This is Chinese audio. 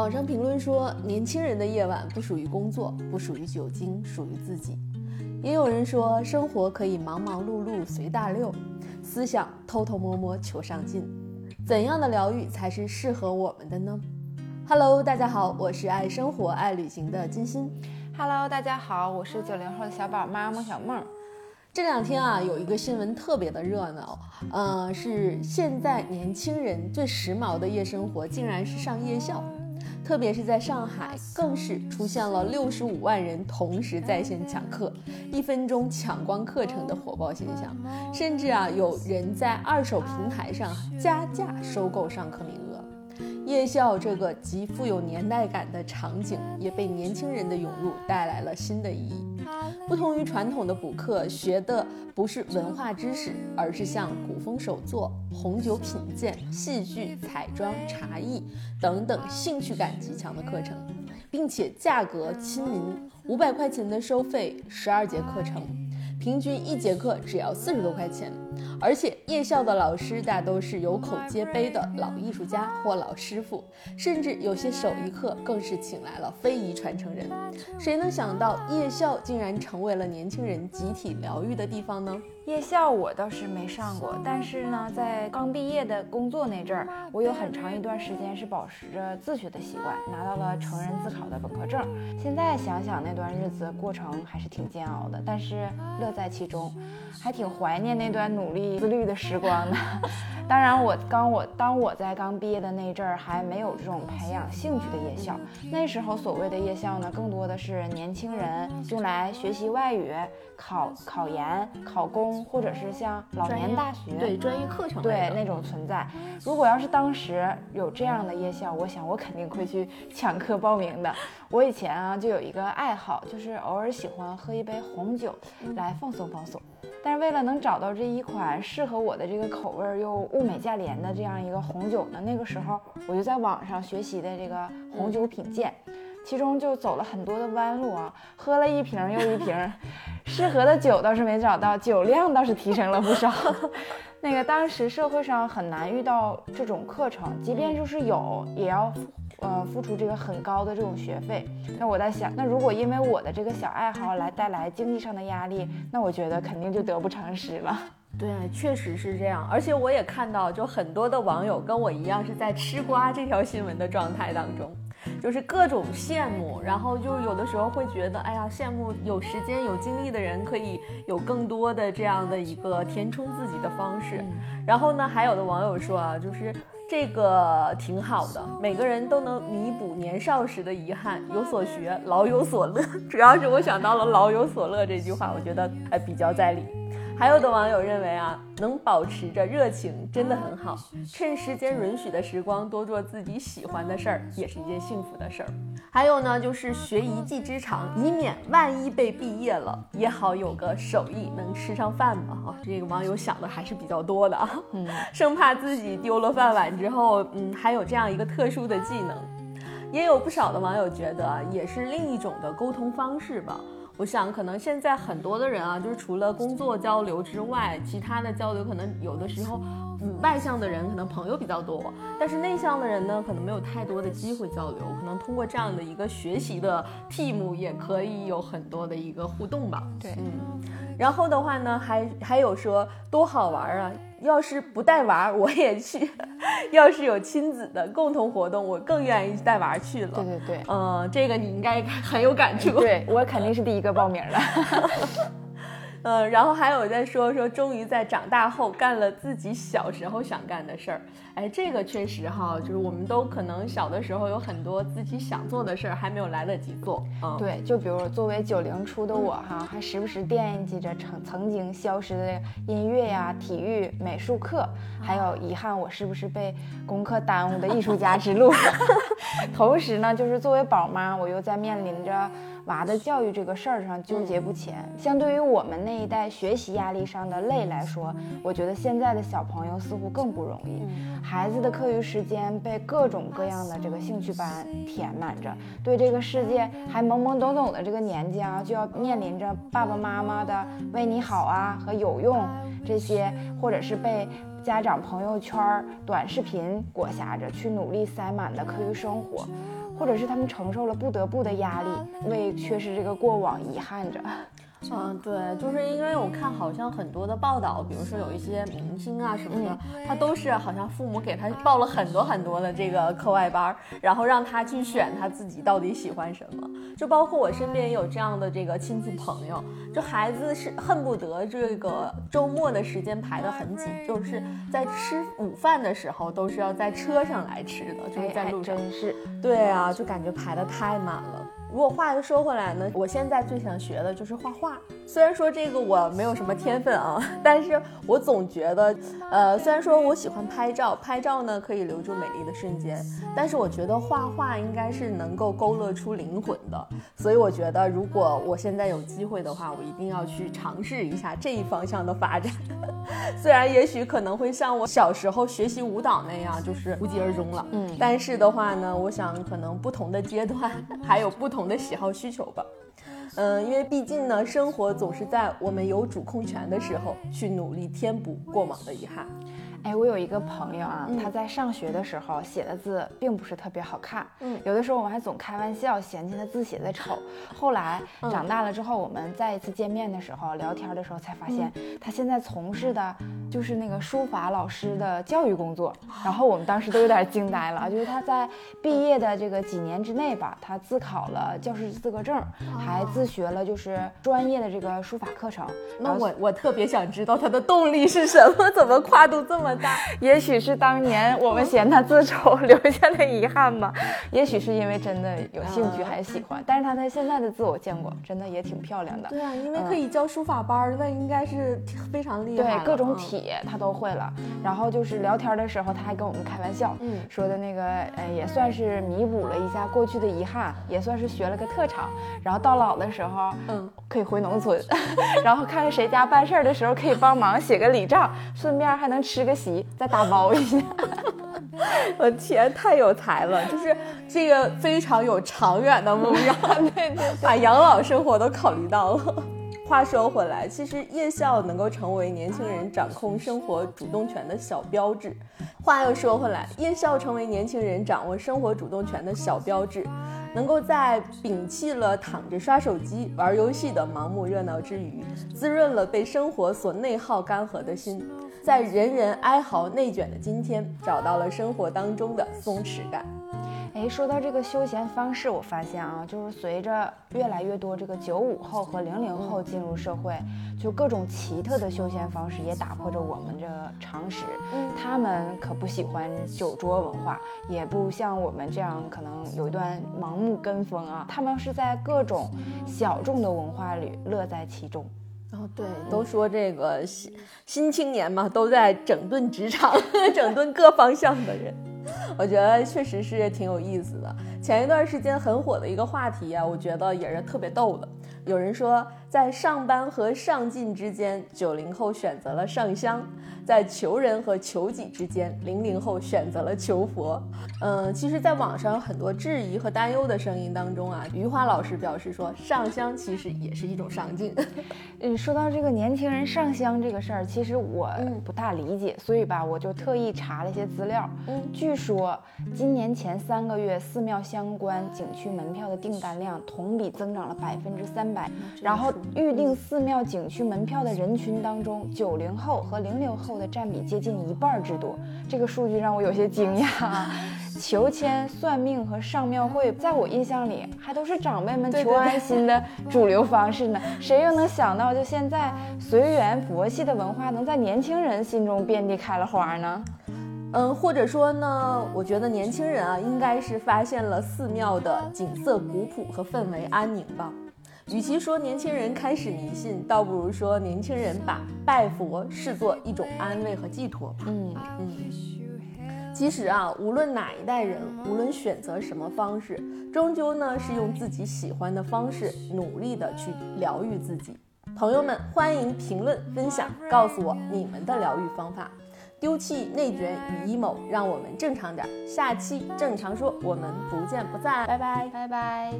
网上评论说，年轻人的夜晚不属于工作，不属于酒精，属于自己。也有人说，生活可以忙忙碌碌随大溜，思想偷偷摸摸求上进。怎样的疗愈才是适合我们的呢？Hello，大家好，我是爱生活爱旅行的金鑫。Hello，大家好，我是九零后的小宝妈孟小梦。这两天啊，有一个新闻特别的热闹，呃，是现在年轻人最时髦的夜生活，竟然是上夜校，特别是在上海，更是出现了六十五万人同时在线抢课，一分钟抢光课程的火爆现象，甚至啊，有人在二手平台上加价收购上课名额。夜校这个极富有年代感的场景，也被年轻人的涌入带来了新的意义。不同于传统的补课，学的不是文化知识，而是像古风手作、红酒品鉴、戏剧、彩妆、茶艺等等兴趣感极强的课程，并且价格亲民，五百块钱的收费，十二节课程，平均一节课只要四十多块钱。而且夜校的老师大都是有口皆碑的老艺术家或老师傅，甚至有些手艺课更是请来了非遗传承人。谁能想到夜校竟然成为了年轻人集体疗愈的地方呢？夜校我倒是没上过，但是呢，在刚毕业的工作那阵儿，我有很长一段时间是保持着自学的习惯，拿到了成人自考的本科证。现在想想那段日子过程还是挺煎熬的，但是乐在其中，还挺怀念那段努力自律的时光 呢。当然，我刚我当我在刚毕业的那阵儿，还没有这种培养兴趣的夜校。那时候所谓的夜校呢，更多的是年轻人用来学习外语、考考研、考公，或者是像老年大学对专业课程对那种存在。如果要是当时有这样的夜校，我想我肯定会去抢课报名的。我以前啊就有一个爱好，就是偶尔喜欢喝一杯红酒来放松放松。但是为了能找到这一款适合我的这个口味又物美价廉的这样一个红酒呢，那个时候我就在网上学习的这个红酒品鉴，其中就走了很多的弯路啊，喝了一瓶又一瓶，适合的酒倒是没找到，酒量倒是提升了不少。那个当时社会上很难遇到这种课程，即便就是有，也要。呃，付出这个很高的这种学费，那我在想，那如果因为我的这个小爱好来带来经济上的压力，那我觉得肯定就得不偿失了。对，确实是这样。而且我也看到，就很多的网友跟我一样是在吃瓜这条新闻的状态当中，就是各种羡慕，然后就有的时候会觉得，哎呀，羡慕有时间有精力的人可以有更多的这样的一个填充自己的方式。然后呢，还有的网友说啊，就是。这个挺好的，每个人都能弥补年少时的遗憾，有所学，老有所乐。主要是我想到了“老有所乐”这句话，我觉得还比较在理。还有的网友认为啊，能保持着热情真的很好，趁时间允许的时光多做自己喜欢的事儿，也是一件幸福的事儿。还有呢，就是学一技之长，以免万一被毕业了，也好有个手艺能吃上饭吧。啊，这个网友想的还是比较多的啊，嗯，生怕自己丢了饭碗之后，嗯，还有这样一个特殊的技能。也有不少的网友觉得啊，也是另一种的沟通方式吧。我想，可能现在很多的人啊，就是除了工作交流之外，其他的交流可能有的时候，嗯，外向的人可能朋友比较多，但是内向的人呢，可能没有太多的机会交流。可能通过这样的一个学习的 team，也可以有很多的一个互动吧。对，嗯，然后的话呢，还还有说多好玩啊！要是不带娃，我也去。要是有亲子的共同活动，我更愿意带娃去了。对对对，嗯，这个你应该很有感触。对我肯定是第一个报名的。嗯，然后还有在说说，终于在长大后干了自己小时候想干的事儿。哎，这个确实哈，就是我们都可能小的时候有很多自己想做的事儿，还没有来得及做。嗯，对，就比如作为九零初的我哈，还时不时惦记着曾曾经消失的音乐呀、体育、美术课，还有遗憾我是不是被功课耽误的艺术家之路。同时呢，就是作为宝妈，我又在面临着。娃的教育这个事儿上纠结不前，相对于我们那一代学习压力上的累来说，我觉得现在的小朋友似乎更不容易。孩子的课余时间被各种各样的这个兴趣班填满着，对这个世界还懵懵懂懂的这个年纪啊，就要面临着爸爸妈妈的为你好啊和有用这些，或者是被家长朋友圈短视频裹挟着去努力塞满的课余生活。或者是他们承受了不得不的压力，为缺失这个过往遗憾着。嗯，对，就是因为我看好像很多的报道，比如说有一些明星啊什么的，他都是好像父母给他报了很多很多的这个课外班，然后让他去选他自己到底喜欢什么。就包括我身边也有这样的这个亲戚朋友，就孩子是恨不得这个周末的时间排得很紧，就是在吃午饭的时候都是要在车上来吃的，就是在路上。真是，对啊，就感觉排得太满了。如果话又说回来呢，我现在最想学的就是画画。虽然说这个我没有什么天分啊，但是我总觉得，呃，虽然说我喜欢拍照，拍照呢可以留住美丽的瞬间，但是我觉得画画应该是能够勾勒出灵魂的。所以我觉得，如果我现在有机会的话，我一定要去尝试一下这一方向的发展。虽然也许可能会像我小时候学习舞蹈那样，就是无疾而终了。嗯，但是的话呢，我想可能不同的阶段还有不同的喜好需求吧。嗯，因为毕竟呢，生活总是在我们有主控权的时候去努力填补过往的遗憾。哎，我有一个朋友啊，他在上学的时候写的字并不是特别好看，嗯，有的时候我们还总开玩笑嫌弃他字写的丑。后来长大了之后，我们再一次见面的时候聊天的时候，才发现他现在从事的就是那个书法老师的教育工作。然后我们当时都有点惊呆了，就是他在毕业的这个几年之内吧，他自考了教师资格证，还自学了就是专业的这个书法课程。那我我特别想知道他的动力是什么，怎么跨度这么大？也许是当年我们嫌他字丑留下的遗憾吧，也许是因为真的有兴趣还喜欢。但是他在现在的字我见过，真的也挺漂亮的。对啊，因为可以教书法班，那应该是非常厉害。对，各种体他都会了。然后就是聊天的时候，他还跟我们开玩笑，嗯，说的那个，呃，也算是弥补了一下过去的遗憾，也算是学了个特长。然后到老的时候，嗯，可以回农村，然后看看谁家办事儿的时候可以帮忙写个礼账，顺便还能吃个席。再打包一下，我天，太有才了！就是这个非常有长远的目标，对对，把养老生活都考虑到了。话说回来，其实夜校能够成为年轻人掌控生活主动权的小标志。话又说回来，夜校成为年轻人掌握生活主动权的小标志，能够在摒弃了躺着刷手机、玩游戏的盲目热闹之余，滋润了被生活所内耗干涸的心。在人人哀嚎内卷的今天，找到了生活当中的松弛感。哎，说到这个休闲方式，我发现啊，就是随着越来越多这个九五后和零零后进入社会，就各种奇特的休闲方式也打破着我们的常识。嗯他们可不喜欢酒桌文化，也不像我们这样可能有一段盲目跟风啊。他们是在各种小众的文化里乐在其中。哦，对，都说这个新新青年嘛，都在整顿职场，整顿各方向的人，我觉得确实是挺有意思的。前一段时间很火的一个话题啊，我觉得也是特别逗的。有人说，在上班和上进之间，九零后选择了上香；在求人和求己之间，零零后选择了求佛。嗯，其实，在网上有很多质疑和担忧的声音当中啊，余华老师表示说，上香其实也是一种上进。嗯，说到这个年轻人上香这个事儿，其实我不大理解，所以吧，我就特意查了一些资料。嗯，据说今年前三个月，寺庙相关景区门票的订单量同比增长了百分之三。百，然后预定寺庙景区门票的人群当中，九零后和零零后的占比接近一半之多。这个数据让我有些惊讶。求签、算命和上庙会，在我印象里还都是长辈们求安心的主流方式呢。谁又能想到，就现在随缘佛系的文化能在年轻人心中遍地开了花呢？嗯，或者说呢，我觉得年轻人啊，应该是发现了寺庙的景色古朴和氛围安宁吧。与其说年轻人开始迷信，倒不如说年轻人把拜佛视作一种安慰和寄托。嗯嗯。其实啊，无论哪一代人，无论选择什么方式，终究呢是用自己喜欢的方式，努力的去疗愈自己。朋友们，欢迎评论分享，告诉我你们的疗愈方法。丢弃内卷与 emo，让我们正常点。下期正常说，我们不见不散。拜拜，拜拜。